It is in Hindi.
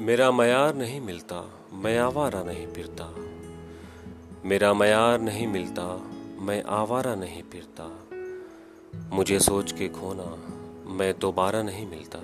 मेरा मयार नहीं मिलता, मैं आवारा नहीं फिरता। मेरा मयार नहीं मिलता, मैं आवारा नहीं फिरता। मुझे सोच के खोना, मैं दोबारा नहीं मिलता।